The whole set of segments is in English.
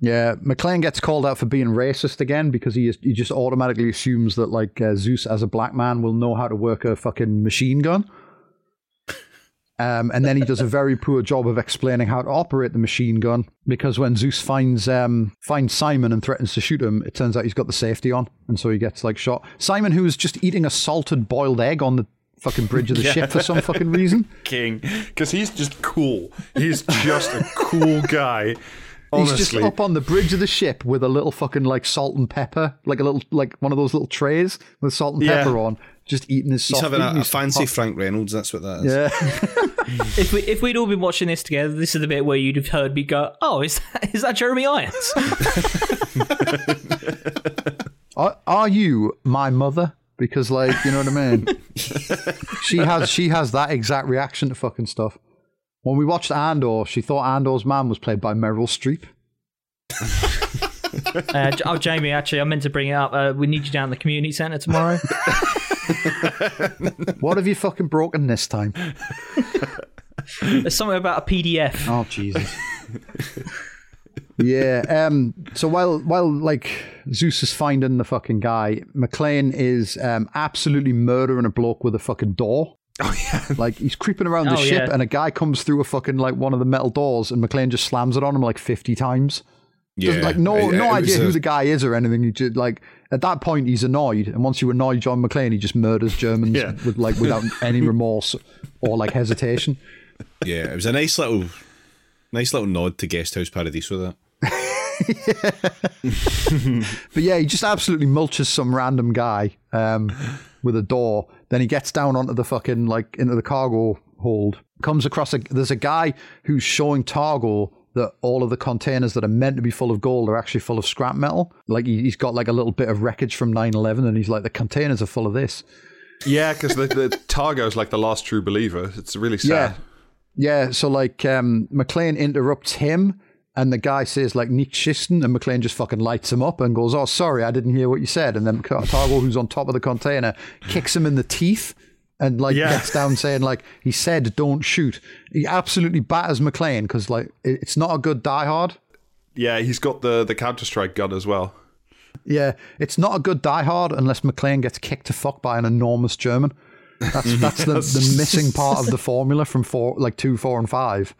Yeah, McClane gets called out for being racist again because he he just automatically assumes that like uh, Zeus as a black man will know how to work a fucking machine gun. Um, and then he does a very poor job of explaining how to operate the machine gun because when Zeus finds um, finds Simon and threatens to shoot him, it turns out he's got the safety on, and so he gets like shot. Simon, who is just eating a salted boiled egg on the fucking bridge of the Yeah. ship for some fucking reason. King, because he's just cool. He's just a cool guy. He's just up on the bridge of the ship with a little fucking like salt and pepper, like a little like one of those little trays with salt and Yeah. pepper on, just eating his He's soft. having a, eating a fancy hot- Frank Reynolds. That's what that is. Yeah, If we if we'd all been watching this together, this is the bit where you'd have heard me go, "Oh, is that, is that Jeremy Irons?" are, are you my mother? Because like you know what I mean. she has she has that exact reaction to fucking stuff. When we watched Andor, she thought Andor's man was played by Meryl Streep. uh, oh, Jamie, actually, I meant to bring it up. Uh, we need you down at the community centre tomorrow. What have you fucking broken this time? There's something about a PDF. Oh Jesus. yeah. Um. So while while like Zeus is finding the fucking guy, McClane is um absolutely murdering a bloke with a fucking door. Oh yeah, Like he's creeping around the Oh, ship, yeah. and a guy comes through a fucking like one of the metal doors, and McClane just slams it on him like fifty times. Doesn't- like no It- no idea was who the guy is or anything. He just like at that point he's annoyed, and once you annoy John McClane, he just murders Germans Yeah. with like without any remorse or like hesitation. Yeah, it was a nice little, nice little nod to Guest House Paradise with That But yeah, he just absolutely mulches some random guy um, with a door. Then he gets down onto the fucking like into the cargo hold. Comes across a there's a guy who's showing Targo that all of the containers that are meant to be full of gold are actually full of scrap metal. Like he, he's got like a little bit of wreckage from 9/11, and he's like the containers are full of this. yeah, because the, the Targo's like the last true believer. It's really sad. Yeah. Yeah, so like um, McClane interrupts him and the guy says like Nick Schisten and McClane just fucking lights him up and goes, Oh, sorry, I didn't hear what you said. And then Targo, who's on top of the container, kicks him in the teeth and like Yeah. gets down saying like he said don't shoot. He absolutely batters McClane because like it's not a good Die Hard. Yeah, he's got the the Counter Strike gun as well. Yeah, it's not a good Die Hard unless McClane gets kicked to fuck by an enormous German. That's that's the, the missing part of the formula from four, like two, four, and five.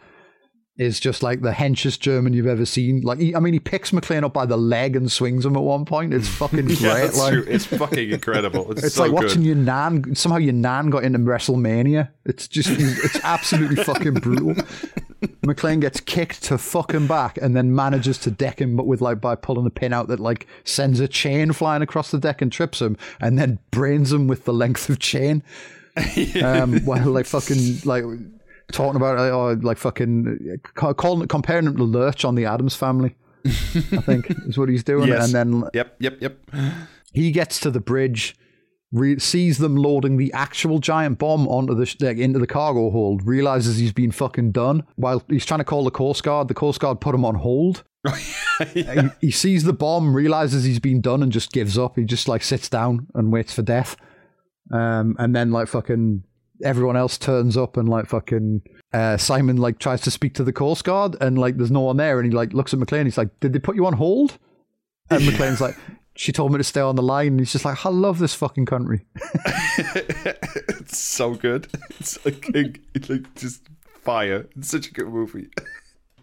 Is just like the henchest German you've ever seen. Like, he, I mean, he picks McClane up by the leg and swings him at one point. It's fucking great. Yeah, that's like, true. It's fucking incredible. It's, it's so like good. watching your nan. Somehow your nan got into WrestleMania. It's just, it's absolutely fucking brutal. McClane gets kicked to fucking back and then manages to deck him, but with like by pulling a pin out that like sends a chain flying across the deck and trips him, and then brains him with the length of chain. Um, while like fucking like talking about uh, or like fucking calling comparing him to Lurch on the Addams Family. I think is what he's doing, Yes. and then Yep, yep, yep. he gets to the bridge, re- sees them loading the actual giant bomb onto the sh- like, into the cargo hold, realizes he's been fucking done. While he's trying to call the Coast Guard, the Coast Guard put him on hold. he, he sees the bomb, realizes he's been done, and just gives up. He just like sits down and waits for death. Um, and then like fucking everyone else turns up and like fucking uh, Simon like tries to speak to the Coast Guard and like there's no one there and he like looks at McClane. He's like, "Did they put you on hold?" And McClane's like, "She told me to stay on the line." And he's just like, "I love this fucking country." It's so good. It's like, it's like just fire. It's such a good movie.